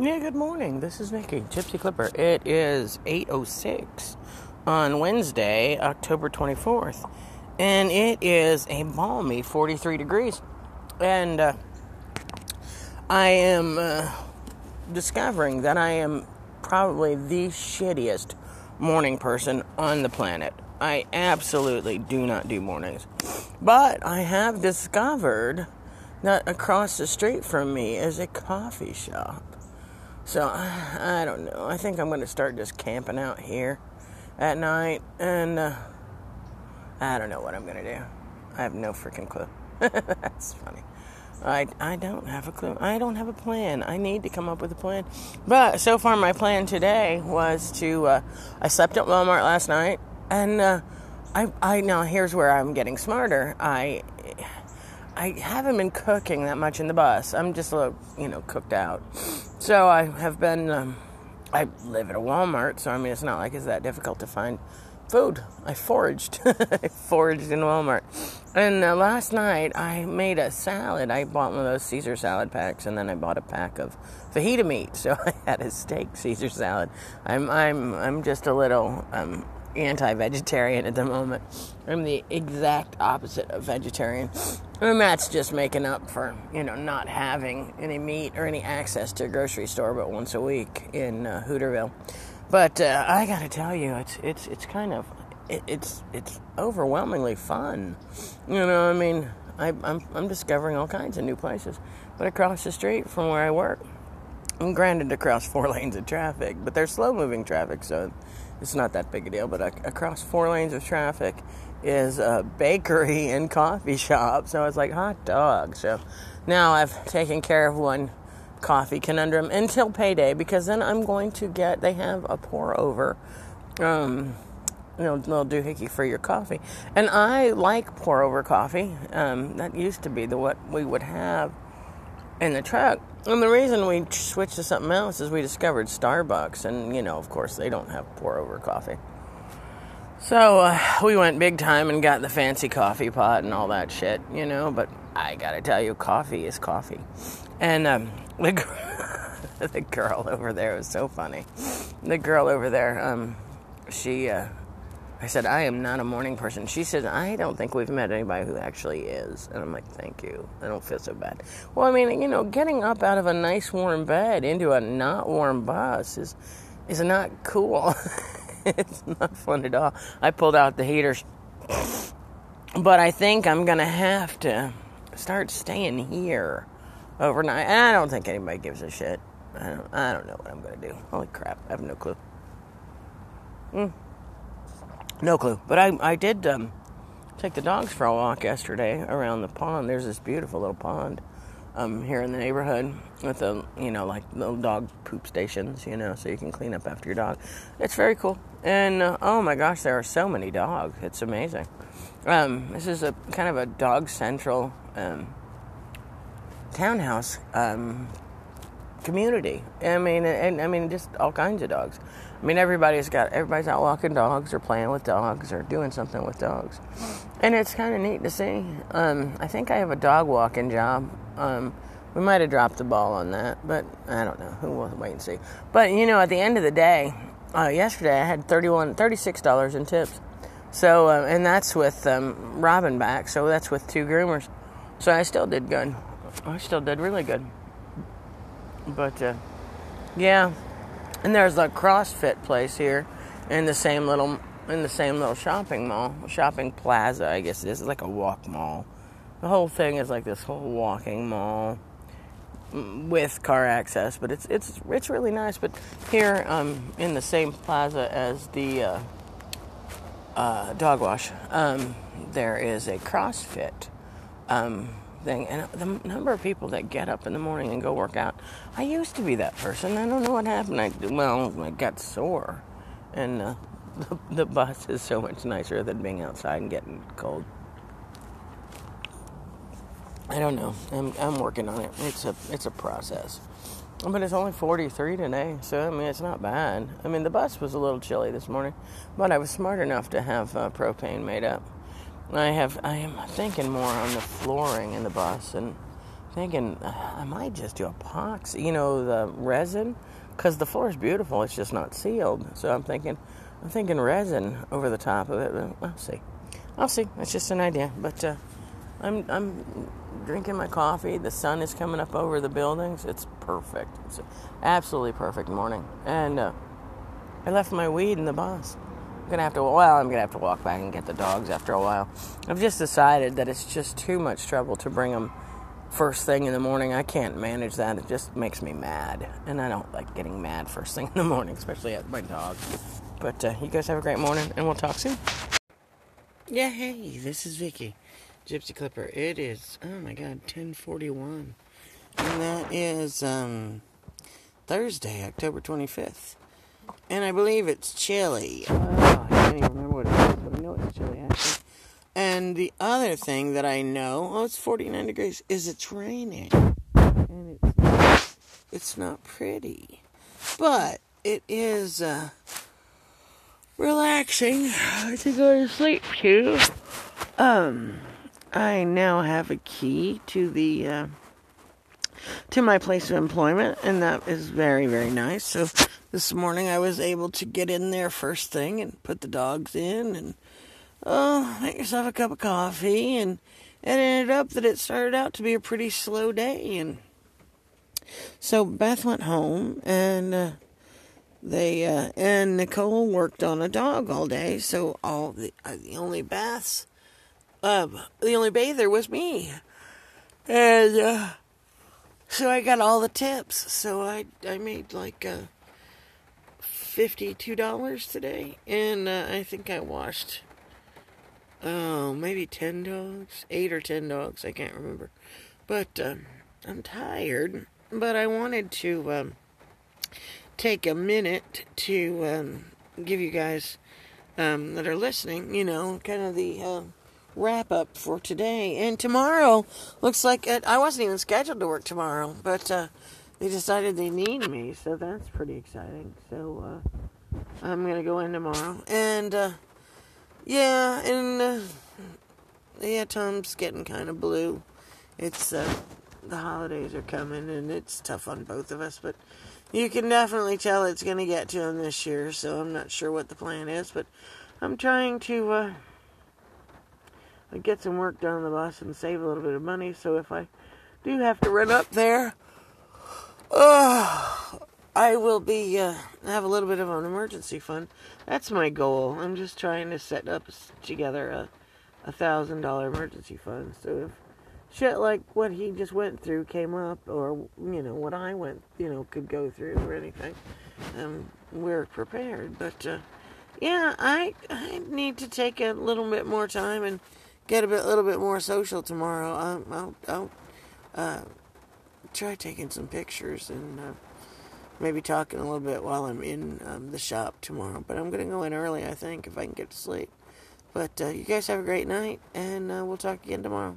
Yeah, good morning. This is Nikki, Gypsy Clipper. It is 8.06 on Wednesday, October 24th. And it is a balmy 43 degrees. And uh, I am uh, discovering that I am probably the shittiest morning person on the planet. I absolutely do not do mornings. But I have discovered that across the street from me is a coffee shop. So I, don't know. I think I'm going to start just camping out here at night, and uh, I don't know what I'm going to do. I have no freaking clue. That's funny. I, I don't have a clue. I don't have a plan. I need to come up with a plan. But so far, my plan today was to. Uh, I slept at Walmart last night, and uh, I I now here's where I'm getting smarter. I I haven't been cooking that much in the bus. I'm just a little, you know, cooked out. So I have been. Um, I live at a Walmart, so I mean, it's not like it's that difficult to find food. I foraged. I foraged in Walmart. And uh, last night I made a salad. I bought one of those Caesar salad packs, and then I bought a pack of fajita meat. So I had a steak Caesar salad. I'm I'm I'm just a little um, anti-vegetarian at the moment. I'm the exact opposite of vegetarian. And that's just making up for, you know, not having any meat or any access to a grocery store but once a week in uh, Hooterville. But uh, I got to tell you, it's it's it's kind of it, it's it's overwhelmingly fun. You know, I mean, I, I'm I'm discovering all kinds of new places. But across the street from where I work, I'm granted across four lanes of traffic, but they're slow moving traffic, so it's not that big a deal. But across four lanes of traffic is a bakery and coffee shop. So it's like hot dog. So now I've taken care of one coffee conundrum until payday because then I'm going to get, they have a pour over. Um, you know, little doohickey for your coffee. And I like pour over coffee. Um, that used to be the what we would have in the truck. And the reason we switched to something else is we discovered Starbucks, and you know, of course, they don't have pour over coffee. So uh, we went big time and got the fancy coffee pot and all that shit, you know. But I gotta tell you, coffee is coffee. And um, the the girl over there was so funny. The girl over there, um, she uh, I said, I am not a morning person. She said, I don't think we've met anybody who actually is. And I'm like, thank you. I don't feel so bad. Well, I mean, you know, getting up out of a nice warm bed into a not warm bus is, is not cool. it's not fun at all. I pulled out the heaters. But I think I'm going to have to start staying here overnight. And I don't think anybody gives a shit. I don't, I don't know what I'm going to do. Holy crap. I have no clue. Hmm. No clue. But I, I did um, take the dogs for a walk yesterday around the pond. There's this beautiful little pond um, here in the neighborhood with the, you know, like little dog poop stations, you know, so you can clean up after your dog. It's very cool. And uh, oh my gosh, there are so many dogs. It's amazing. Um, this is a kind of a dog central um, townhouse um, community. I mean, and I mean, just all kinds of dogs. I mean, everybody's got everybody's out walking dogs or playing with dogs or doing something with dogs, and it's kind of neat to see. Um, I think I have a dog walking job. Um, we might have dropped the ball on that, but I don't know. Who will wait and see. But you know, at the end of the day, uh, yesterday I had 31 $36 in tips. So, uh, and that's with um, Robin back. So that's with two groomers. So I still did good. I still did really good. But uh, yeah, and there's a CrossFit place here in the same little in the same little shopping mall, shopping plaza, I guess it is. It's like a walk mall. The whole thing is like this whole walking mall with car access, but it's it's it's really nice. But here, um, in the same plaza as the uh, uh, dog wash, um, there is a CrossFit. Um, thing. And the number of people that get up in the morning and go work out, I used to be that person. I don't know what happened. I well, I got sore, and uh, the, the bus is so much nicer than being outside and getting cold. I don't know. I'm I'm working on it. It's a it's a process. But it's only 43 today, so I mean it's not bad. I mean the bus was a little chilly this morning, but I was smart enough to have uh, propane made up. I have I am thinking more on the flooring in the bus and thinking I might just do epoxy, you know, the resin, because the floor is beautiful. It's just not sealed. So I'm thinking, I'm thinking resin over the top of it. I'll see. I'll see. It's just an idea. But uh, I'm I'm drinking my coffee. The sun is coming up over the buildings. It's perfect. It's absolutely perfect morning. And uh, I left my weed in the bus. Gonna have to. Well, I'm gonna have to walk back and get the dogs after a while. I've just decided that it's just too much trouble to bring them first thing in the morning. I can't manage that. It just makes me mad, and I don't like getting mad first thing in the morning, especially at my dog. But uh, you guys have a great morning, and we'll talk soon. Yeah, hey, this is Nikki, Gypsy Clipper. It is oh my god, 10:41, and that is um, Thursday, October 25th, and I believe it's chilly. Oh, I can't even remember what it is, but I know it's chilly actually. And the other thing that I know, oh, it's 49 degrees, is it's raining, and it's not, it's not pretty, but it is. Uh, relaxing to go to sleep too. Um, I now have a key to the uh, to my place of employment, and that is very very nice. So this morning I was able to get in there first thing and put the dogs in and oh, make yourself a cup of coffee and it ended up that it started out to be a pretty slow day and so Beth went home and uh, they uh, and Nicole worked on a dog all day, so all the uh, the only baths um the only bather was me. And uh, so I got all the tips. So I I made like a $52 today, and uh, I think I washed, oh, maybe 10 dogs, 8 or 10 dogs, I can't remember. But um, I'm tired, but I wanted to um, take a minute to um, give you guys um, that are listening, you know, kind of the. Um, uh, wrap up for today and tomorrow looks like it, i wasn't even scheduled to work tomorrow but uh, they decided they need me, so that's pretty exciting. So uh, I'm gonna go in tomorrow, and uh, yeah, and uh, yeah, Tom's getting kind of blue. It's uh, the holidays are coming, and it's tough on both of us, but you can definitely tell it's to get to him this year, so I'm not sure what the plan is, but I'm trying to uh, get some work done on the bus and save a little bit of money, so if I do have to run up there, uh, I will be uh, have a little bit of an emergency fund. That's my goal. I'm just trying to set up together a a thousand dollar emergency fund. So if shit like what he just went through came up, or you know what I went, you know, could go through or anything, um, we're prepared. But uh, yeah, I I need to take a little bit more time and get a bit, little bit more social tomorrow. I'll I'll, I'll uh, try taking some pictures and. Uh, maybe talking a little bit while I'm in um, the shop tomorrow, but I'm gonna go in early. I think if I can get to sleep. But uh, you guys have a great night, and uh, we'll talk again tomorrow.